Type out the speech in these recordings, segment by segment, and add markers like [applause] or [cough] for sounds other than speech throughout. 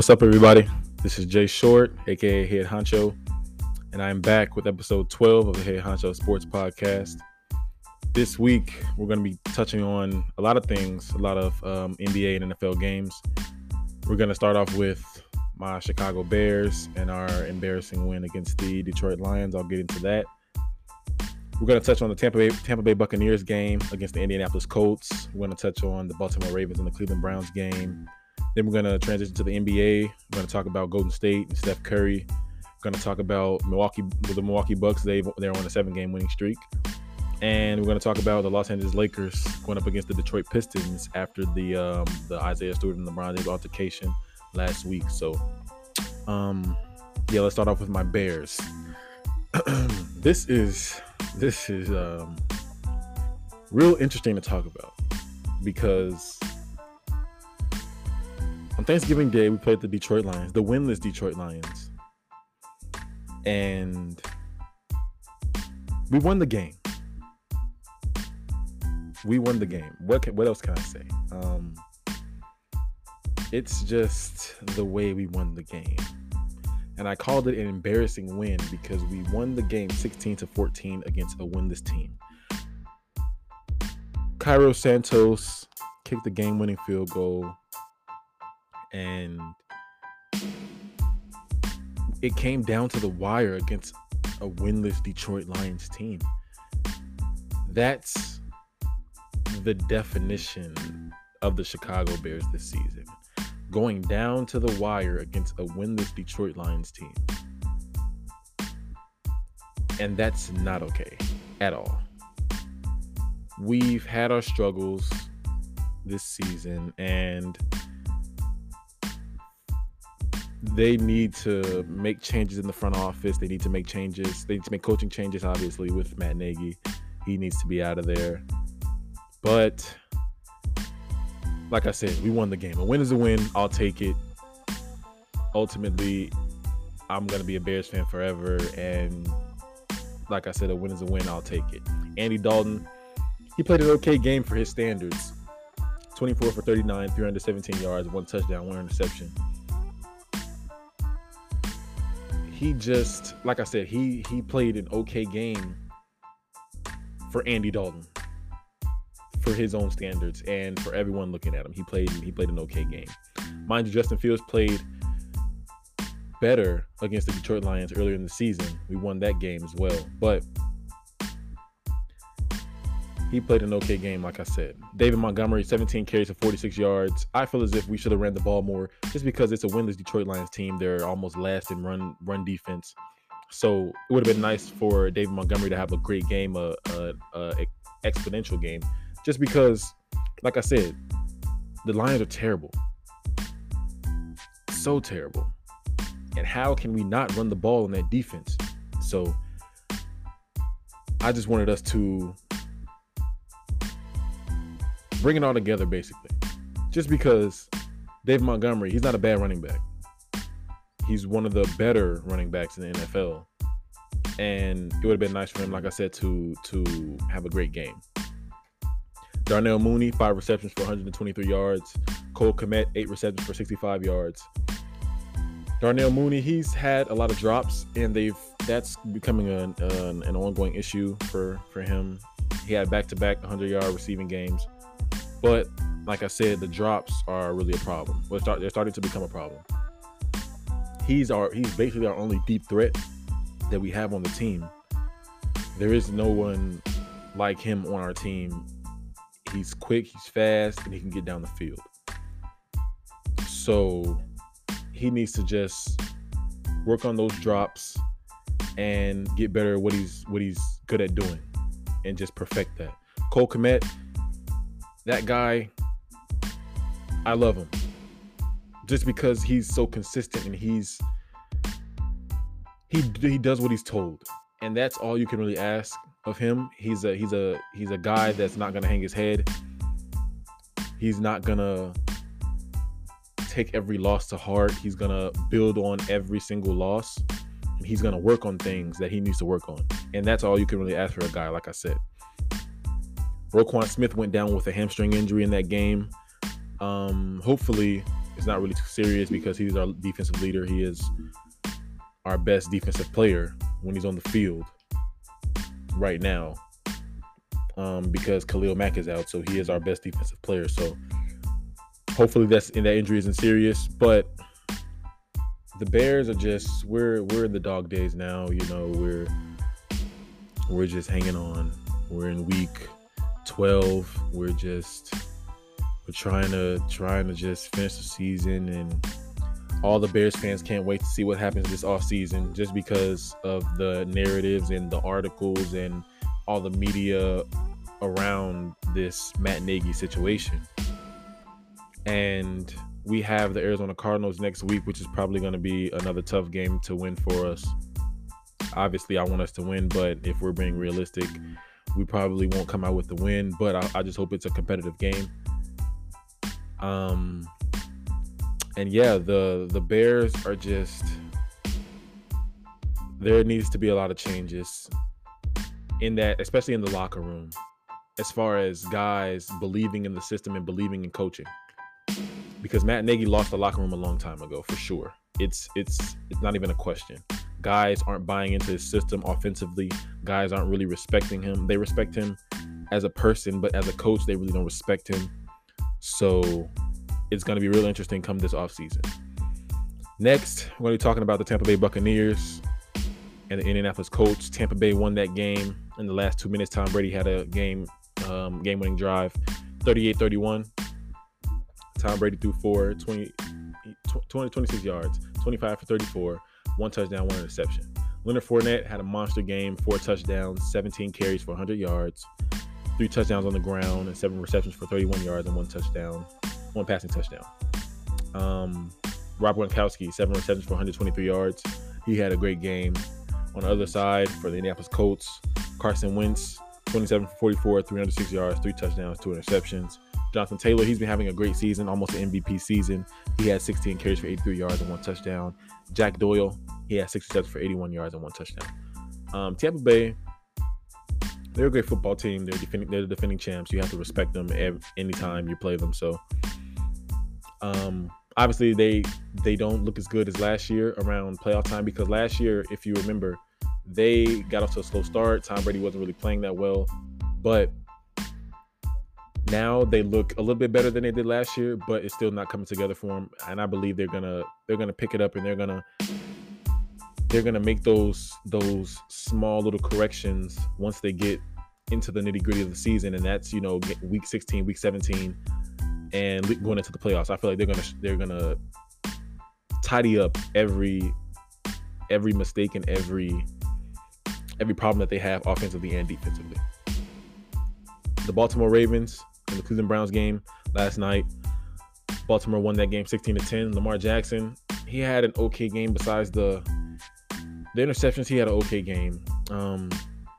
What's up, everybody? This is Jay Short, aka Head Honcho, and I'm back with episode 12 of the Head Honcho Sports Podcast. This week, we're going to be touching on a lot of things, a lot of um, NBA and NFL games. We're going to start off with my Chicago Bears and our embarrassing win against the Detroit Lions. I'll get into that. We're going to touch on the Tampa Bay, Tampa Bay Buccaneers game against the Indianapolis Colts. We're going to touch on the Baltimore Ravens and the Cleveland Browns game then we're gonna transition to the NBA. We're gonna talk about Golden State and Steph Curry. We're gonna talk about Milwaukee the Milwaukee Bucks. They they're on a seven game winning streak. And we're to talk about the Los Angeles Lakers going up against the Detroit Pistons after the um, the Isaiah Stewart and LeBron James altercation last week. So, um, yeah, let's start off with my Bears. [clears throat] this is this is um, real interesting to talk about because on Thanksgiving Day, we played the Detroit Lions, the winless Detroit Lions. And we won the game. We won the game. What can, what else can I say? Um, it's just the way we won the game. And I called it an embarrassing win because we won the game 16 to 14 against a winless team. Cairo Santos kicked the game winning field goal and it came down to the wire against a winless Detroit Lions team. That's the definition of the Chicago Bears this season. Going down to the wire against a winless Detroit Lions team. And that's not okay at all. We've had our struggles this season and they need to make changes in the front office. They need to make changes. They need to make coaching changes, obviously, with Matt Nagy. He needs to be out of there. But like I said, we won the game. A win is a win. I'll take it. Ultimately, I'm gonna be a Bears fan forever. And like I said, a win is a win. I'll take it. Andy Dalton, he played an okay game for his standards. 24 for 39, 317 yards, one touchdown, one interception he just like I said, he he played an okay game for Andy Dalton for his own standards and for everyone looking at him. He played he played an okay game. Mind you, Justin Fields played better against the Detroit Lions earlier in the season. We won that game as well. But he played an okay game, like I said. David Montgomery, 17 carries for 46 yards. I feel as if we should have ran the ball more, just because it's a winless Detroit Lions team. They're almost last in run run defense. So it would have been nice for David Montgomery to have a great game, a, a, a exponential game, just because, like I said, the Lions are terrible, so terrible. And how can we not run the ball in that defense? So I just wanted us to bring it all together basically. Just because Dave Montgomery, he's not a bad running back. He's one of the better running backs in the NFL. And it would have been nice for him, like I said, to to have a great game. Darnell Mooney, five receptions for 123 yards. Cole Kmet, eight receptions for 65 yards. Darnell Mooney, he's had a lot of drops, and they've that's becoming an, an, an ongoing issue for for him. He had back-to-back 100-yard receiving games. But like I said, the drops are really a problem. Start, they're starting to become a problem. He's our he's basically our only deep threat that we have on the team. There is no one like him on our team. He's quick, he's fast, and he can get down the field. So he needs to just work on those drops and get better at what he's what he's good at doing and just perfect that. Cole Kmet, that guy, I love him just because he's so consistent and he's he he does what he's told, and that's all you can really ask of him. He's a he's a he's a guy that's not gonna hang his head. He's not gonna take every loss to heart. He's gonna build on every single loss. And he's gonna work on things that he needs to work on, and that's all you can really ask for a guy. Like I said. Roquan Smith went down with a hamstring injury in that game. Um, hopefully, it's not really too serious because he's our defensive leader. He is our best defensive player when he's on the field right now. Um, because Khalil Mack is out, so he is our best defensive player. So hopefully that's in that injury isn't serious. But the Bears are just we're we're in the dog days now. You know we're we're just hanging on. We're in week 12. We're just we're trying to trying to just finish the season and all the Bears fans can't wait to see what happens this offseason just because of the narratives and the articles and all the media around this Matt Nagy situation. And we have the Arizona Cardinals next week, which is probably going to be another tough game to win for us. Obviously, I want us to win, but if we're being realistic, we probably won't come out with the win. But I, I just hope it's a competitive game. Um, and yeah, the the Bears are just there needs to be a lot of changes in that, especially in the locker room, as far as guys believing in the system and believing in coaching. Because Matt Nagy lost the locker room a long time ago, for sure. It's it's it's not even a question. Guys aren't buying into his system offensively. Guys aren't really respecting him. They respect him as a person, but as a coach, they really don't respect him. So it's going to be real interesting come this offseason. Next, we're going to be talking about the Tampa Bay Buccaneers and the Indianapolis Colts. Tampa Bay won that game in the last two minutes. Tom Brady had a game um, game winning drive, 38 31. Tom Brady threw four, 20, 20, 26 yards, 25 for 34, one touchdown, one interception. Leonard Fournette had a monster game, four touchdowns, 17 carries for 100 yards, three touchdowns on the ground, and seven receptions for 31 yards and one touchdown, one passing touchdown. Um, Rob Gronkowski, seven receptions for 123 yards. He had a great game. On the other side, for the Indianapolis Colts, Carson Wentz, 27 for 44, 306 yards, three touchdowns, two interceptions. Jonathan Taylor, he's been having a great season, almost an MVP season. He had 16 carries for 83 yards and one touchdown. Jack Doyle, he had six receptions for 81 yards and one touchdown. Um, Tampa Bay, they're a great football team. They're defending, they're the defending champs. You have to respect them every, anytime you play them. So, um, obviously they they don't look as good as last year around playoff time because last year, if you remember, they got off to a slow start. Tom Brady wasn't really playing that well, but now they look a little bit better than they did last year, but it's still not coming together for them. And I believe they're gonna they're gonna pick it up and they're gonna they're gonna make those those small little corrections once they get into the nitty gritty of the season, and that's you know week 16, week 17, and going into the playoffs. I feel like they're gonna they're gonna tidy up every every mistake and every every problem that they have offensively and defensively. The Baltimore Ravens in the Cleveland Browns game last night. Baltimore won that game 16 to 10. Lamar Jackson, he had an okay game besides the the interceptions. He had an okay game. Um,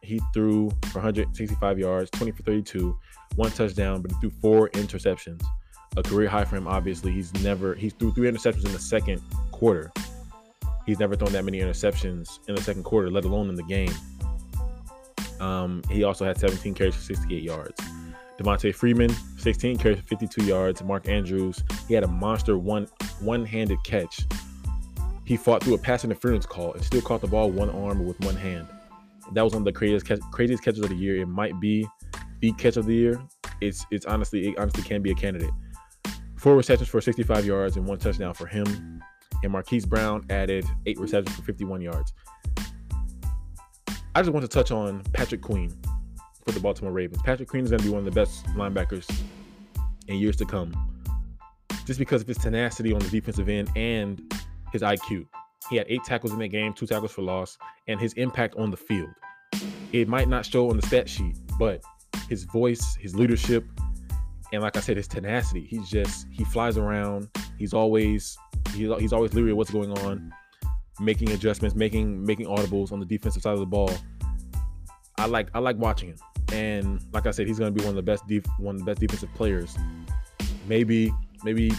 he threw for 165 yards, 20 for 32, one touchdown, but he threw four interceptions. A career high for him. Obviously, he's never he threw three interceptions in the second quarter. He's never thrown that many interceptions in the second quarter, let alone in the game. Um, he also had 17 carries for 68 yards. Devonta Freeman, 16 carries 52 yards. Mark Andrews, he had a monster one one-handed catch. He fought through a pass interference call and still caught the ball one arm with one hand. That was one of the craziest craziest catches of the year. It might be the catch of the year. It's it's honestly it honestly can be a candidate. Four receptions for 65 yards and one touchdown for him. And Marquise Brown added eight receptions for 51 yards. I just want to touch on Patrick Queen for the Baltimore Ravens. Patrick Queen is going to be one of the best linebackers in years to come, just because of his tenacity on the defensive end and his IQ. He had eight tackles in that game, two tackles for loss, and his impact on the field. It might not show on the stat sheet, but his voice, his leadership, and like I said, his tenacity. He's just he flies around. He's always he's, he's always leery of what's going on, making adjustments, making making audibles on the defensive side of the ball. I like I like watching him. And like I said, he's going to be one of the best def- one of the best defensive players. Maybe maybe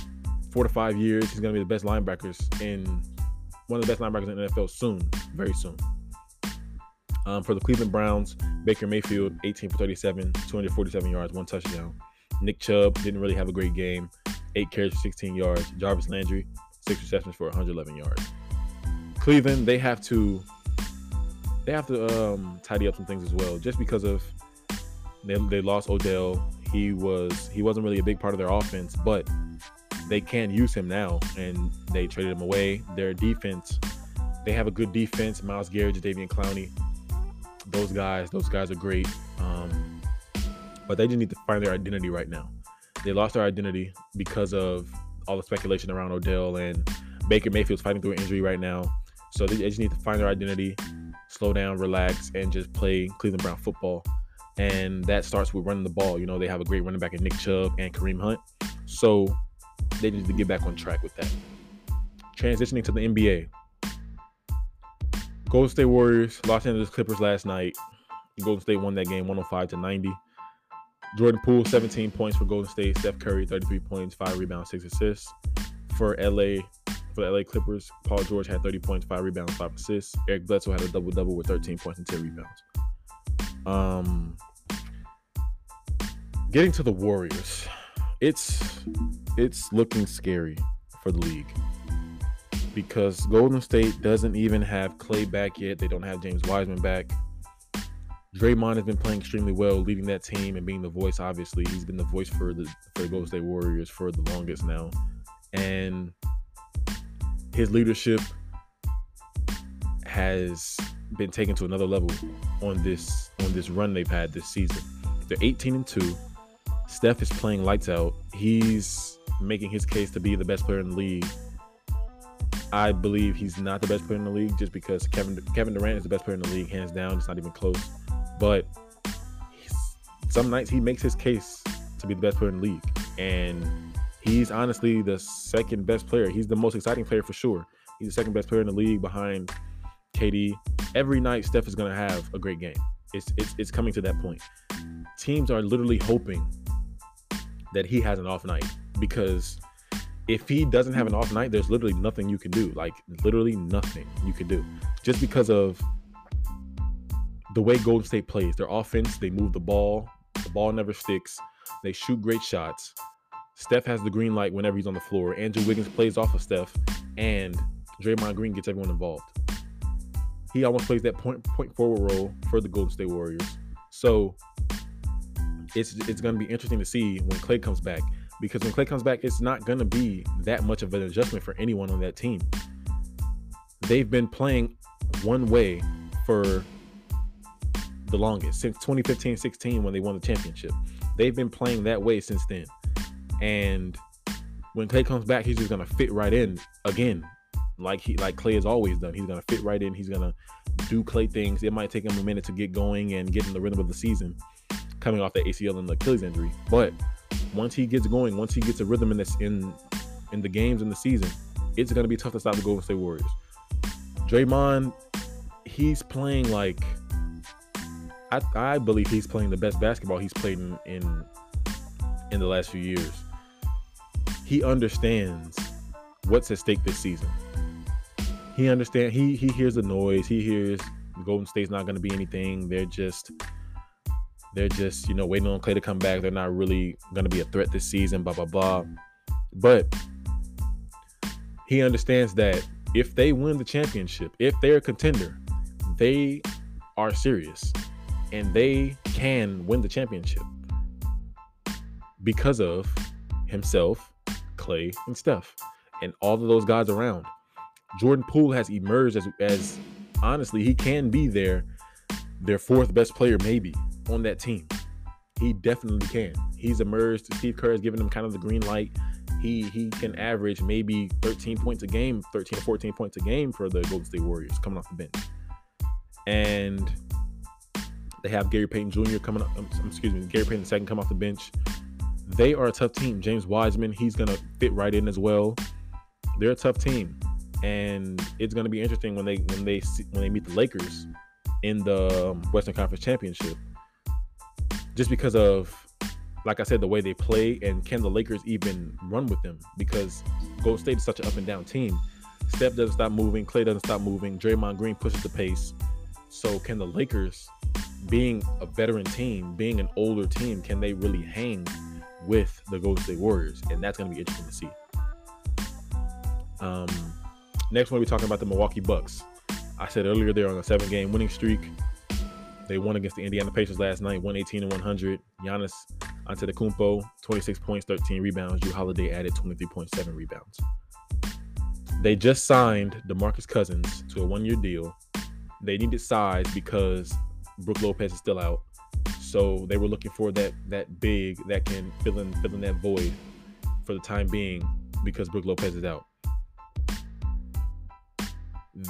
four to five years, he's going to be the best linebackers in one of the best linebackers in the NFL soon, very soon. Um, for the Cleveland Browns, Baker Mayfield, 18 for 37, 247 yards, one touchdown. Nick Chubb didn't really have a great game. eight carries for 16 yards. Jarvis Landry, six receptions for 111 yards. Cleveland, they have to they have to um, tidy up some things as well, just because of they, they lost Odell. He was he wasn't really a big part of their offense, but they can use him now, and they traded him away. Their defense, they have a good defense. Myles Garrett, Jadeveon Clowney, those guys, those guys are great. Um, but they just need to find their identity right now. They lost their identity because of all the speculation around Odell and Baker Mayfield's fighting through an injury right now. So they just need to find their identity, slow down, relax, and just play Cleveland Brown football. And that starts with running the ball. You know, they have a great running back in Nick Chubb and Kareem Hunt. So they need to get back on track with that. Transitioning to the NBA. Golden State Warriors, Los Angeles Clippers last night. Golden State won that game 105 to 90. Jordan Poole, 17 points for Golden State. Steph Curry, 33 points, 5 rebounds, 6 assists. For LA, for the LA Clippers, Paul George had 30 points, 5 rebounds, 5 assists. Eric Bledsoe had a double double with 13 points and 10 rebounds. Um getting to the Warriors. It's it's looking scary for the league because Golden State doesn't even have Klay back yet. They don't have James Wiseman back. Draymond has been playing extremely well, leading that team and being the voice. Obviously, he's been the voice for the for the Golden State Warriors for the longest now, and his leadership has been taken to another level on this on this run they've had this season. They're 18 and two. Steph is playing lights out. He's making his case to be the best player in the league. I believe he's not the best player in the league just because Kevin Kevin Durant is the best player in the league, hands down. It's not even close. But some nights he makes his case to be the best player in the league, and he's honestly the second best player. He's the most exciting player for sure. He's the second best player in the league behind KD. Every night, Steph is going to have a great game. It's, it's it's coming to that point. Teams are literally hoping that he has an off night because if he doesn't have an off night, there's literally nothing you can do. Like literally nothing you can do. Just because of the way Golden State plays. Their offense, they move the ball, the ball never sticks. They shoot great shots. Steph has the green light whenever he's on the floor. Andrew Wiggins plays off of Steph, and Draymond Green gets everyone involved. He almost plays that point point forward role for the Golden State Warriors. So it's it's going to be interesting to see when Klay comes back because when Klay comes back, it's not going to be that much of an adjustment for anyone on that team. They've been playing one way for the longest since 2015 16 when they won the championship. They've been playing that way since then. And when Klay comes back, he's just gonna fit right in again, like he like Klay has always done. He's gonna fit right in. He's gonna do Klay things. It might take him a minute to get going and get in the rhythm of the season, coming off the ACL and the Achilles injury. But once he gets going, once he gets a rhythm in this in in the games in the season, it's gonna be tough to stop the Golden State Warriors. Draymond, he's playing like I, I believe he's playing the best basketball he's played in, in in the last few years. He understands what's at stake this season. He understands. He he hears the noise. He hears Golden State's not going to be anything. They're just they're just you know waiting on Klay to come back. They're not really going to be a threat this season. Blah blah blah. But he understands that if they win the championship, if they're a contender, they are serious and they can win the championship because of himself, Klay, and Steph, and all of those guys around. Jordan Poole has emerged as, as honestly, he can be their their fourth best player, maybe on that team. He definitely can. He's emerged. Steve Kerr has given him kind of the green light. He he can average maybe 13 points a game, 13 to 14 points a game for the Golden State Warriors coming off the bench. And they have Gary Payton Jr. coming up. Um, excuse me, Gary Payton II come off the bench. They are a tough team. James Wiseman, he's gonna fit right in as well. They're a tough team, and it's gonna be interesting when they when they see, when they meet the Lakers in the um, Western Conference Championship. Just because of, like I said, the way they play, and can the Lakers even run with them? Because Golden State is such an up and down team. Steph doesn't stop moving. Klay doesn't stop moving. Draymond Green pushes the pace. So can the Lakers being a veteran team, being an older team, can they really hang with the Golden State Warriors, and that's going to be interesting to see. Um, next, one we're talking about the Milwaukee Bucks. I said earlier they're on a seven-game winning streak. They won against the Indiana Pacers last night, 118 and 100. Giannis Antetokounmpo, 26 points, 13 rebounds. Jrue Holiday added 23.7 rebounds. They just signed DeMarcus Cousins to a one-year deal. They needed size because Brook Lopez is still out. So they were looking for that that big that can fill in fill in that void for the time being because Brook Lopez is out.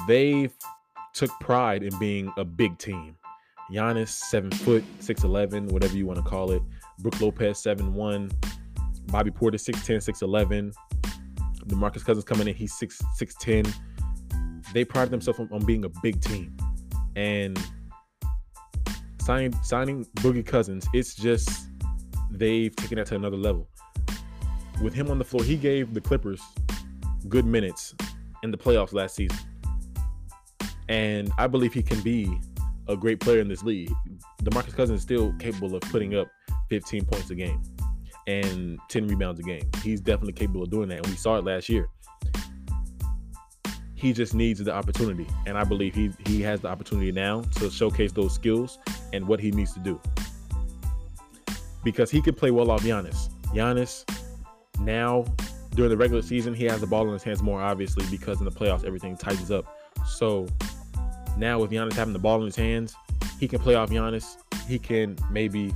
They took pride in being a big team. Giannis, seven foot, six eleven, whatever you want to call it. Brook Lopez, seven one. Bobby ten, six eleven. DeMarcus Cousins coming in, he's six six ten. They pride themselves on, on being a big team, and signing signing Boogie Cousins, it's just they've taken that to another level. With him on the floor, he gave the Clippers good minutes in the playoffs last season. And I believe he can be a great player in this league. DeMarcus Cousins is still capable of putting up 15 points a game and 10 rebounds a game. He's definitely capable of doing that. And we saw it last year. He just needs the opportunity. And I believe he he has the opportunity now to showcase those skills and what he needs to do. Because he could play well off Giannis. Giannis now during the regular season, he has the ball in his hands more obviously because in the playoffs everything tightens up. So now with Giannis having the ball in his hands, he can play off Giannis. He can maybe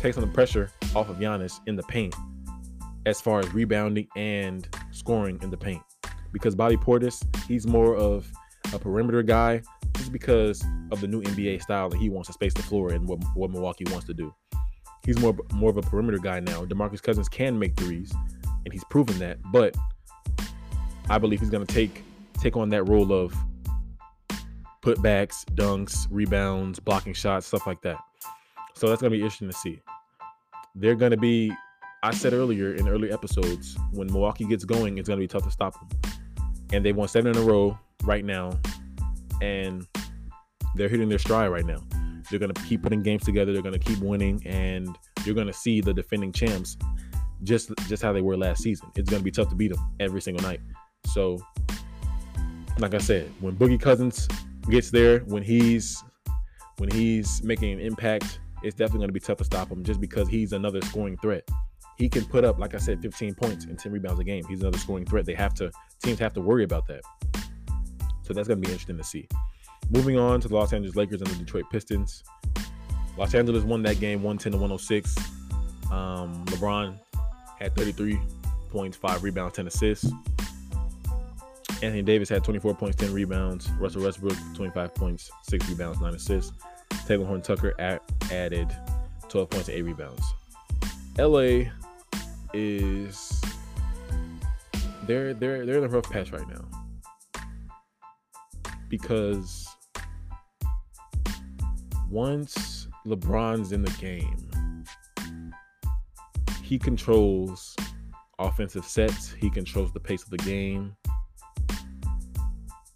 take some of the pressure off of Giannis in the paint as far as rebounding and scoring in the paint. Because Bobby Portis, he's more of a perimeter guy just because of the new NBA style and he wants to space the floor and what, what Milwaukee wants to do. He's more more of a perimeter guy now. DeMarcus Cousins can make threes, and he's proven that. But I believe he's going to take take on that role of putbacks, dunks, rebounds, blocking shots, stuff like that. So that's going to be interesting to see. They're going to be, I said earlier in early episodes, when Milwaukee gets going, it's going to be tough to stop them. And they won seven in a row right now, and they're hitting their stride right now. They're going to keep putting games together. They're going to keep winning, and you're going to see the defending champs just just how they were last season. It's going to be tough to beat them every single night. So, like I said, when Boogie Cousins gets there, when he's when he's making an impact, it's definitely going to be tough to stop him just because he's another scoring threat. He can put up, like I said, 15 points and 10 rebounds a game. He's another scoring threat. They have to teams have to worry about that. So that's going to be interesting to see. Moving on to the Los Angeles Lakers and the Detroit Pistons. Los Angeles won that game 110 to 106. Um, LeBron had 33 points, 5 rebounds, 10 assists. Anthony Davis had 24 points, 10 rebounds. Russell Westbrook, 25 points, 6 rebounds, 9 assists. Talen Horton-Tucker added 12 points, and 8 rebounds. LA is they're they're they're in a rough patch right now because once LeBron's in the game, he controls offensive sets, he controls the pace of the game.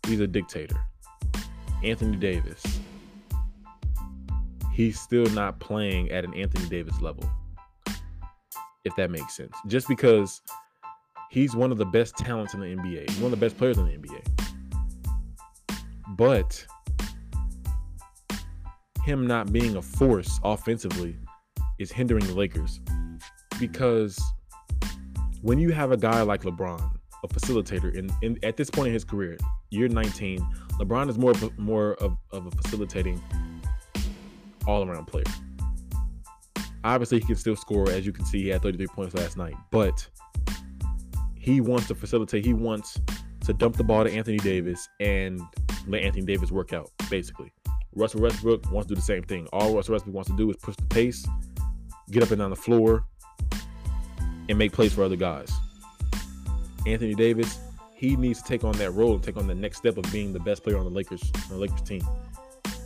He's a dictator. Anthony Davis. He's still not playing at an Anthony Davis level. If that makes sense. Just because he's one of the best talents in the NBA. He's one of the best players in the NBA. But him not being a force offensively is hindering the Lakers because when you have a guy like LeBron, a facilitator, in at this point in his career, year 19, LeBron is more of a, more of, of a facilitating all around player. Obviously, he can still score. As you can see, he had 33 points last night, but he wants to facilitate. He wants to dump the ball to Anthony Davis and let Anthony Davis work out, basically. Russell Westbrook wants to do the same thing. All Russell Westbrook wants to do is push the pace, get up and down the floor, and make plays for other guys. Anthony Davis, he needs to take on that role and take on the next step of being the best player on the Lakers on the Lakers team.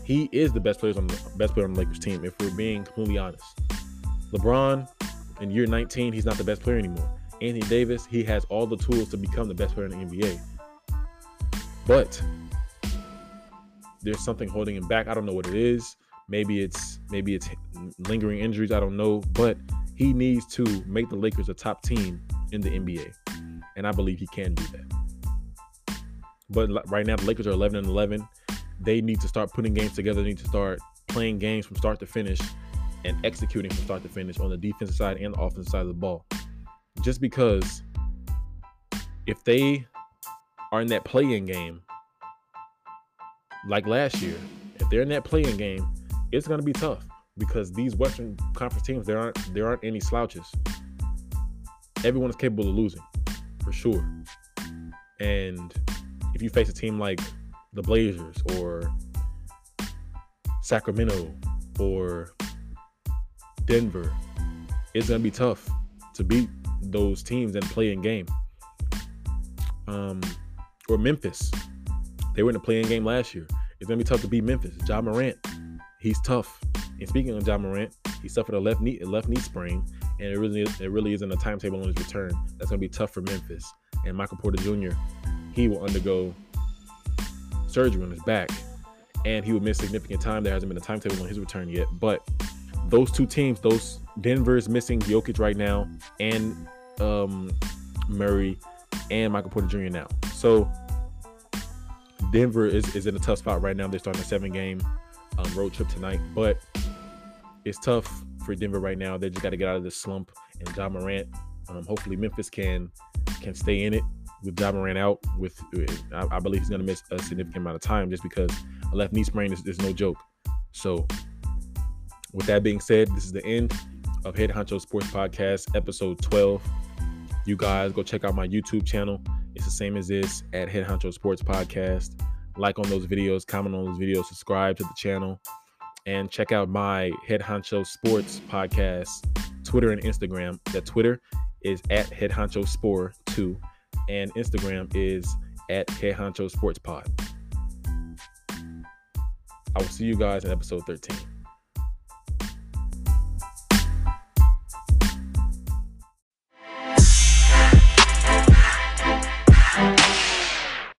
He is the best player on the best player on the Lakers team, if we're being completely honest. LeBron, in year 19, he's not the best player anymore. Anthony Davis, he has all the tools to become the best player in the NBA. But there's something holding him back. I don't know what it is. Maybe it's maybe it's lingering injuries. I don't know, but He needs to make the Lakers a top team in the NBA. And I believe he can do that. But right now, the Lakers are 11 and 11. They need to start putting games together. They need to start playing games from start to finish and executing from start to finish on the defensive side and the offensive side of the ball. Just because if they are in that playing game like last year, if they're in that playing game, it's going to be tough because these Western Conference teams there aren't there aren't any slouches. Everyone is capable of losing, for sure. And if you face a team like the Blazers or Sacramento or Denver, it's gonna be tough to beat those teams and play in game. Um, or Memphis, they were in the playing game last year. It's gonna be tough to beat Memphis. Ja Morant, he's tough. And speaking of Ja Morant, he suffered a left knee a left knee sprain, and it really it really isn't a timetable on his return. That's gonna be tough for Memphis. And Michael Porter Jr. He will undergo surgery on his back, and he would miss significant time. There hasn't been a timetable on his return yet, but those two teams, those Denver is missing Jokic right now, and um, Murray and Michael Porter Jr. now. So Denver is, is in a tough spot right now. They're starting a seven game um, road trip tonight, but it's tough for Denver right now. They just got to get out of this slump. And John Morant, um, hopefully Memphis can can stay in it with Ja Morant out. With uh, I, I believe he's going to miss a significant amount of time just because a left knee sprain is, is no joke. So with that being said, this is the end of Head Honcho Sports Podcast, episode 12. You guys go check out my YouTube channel. It's the same as this at Head Honcho Sports Podcast. Like on those videos, comment on those videos, subscribe to the channel, and check out my Head Honcho Sports Podcast Twitter and Instagram. That Twitter is at Head Honcho Sport 2, and Instagram is at Head Sports Pod. I will see you guys in episode 13.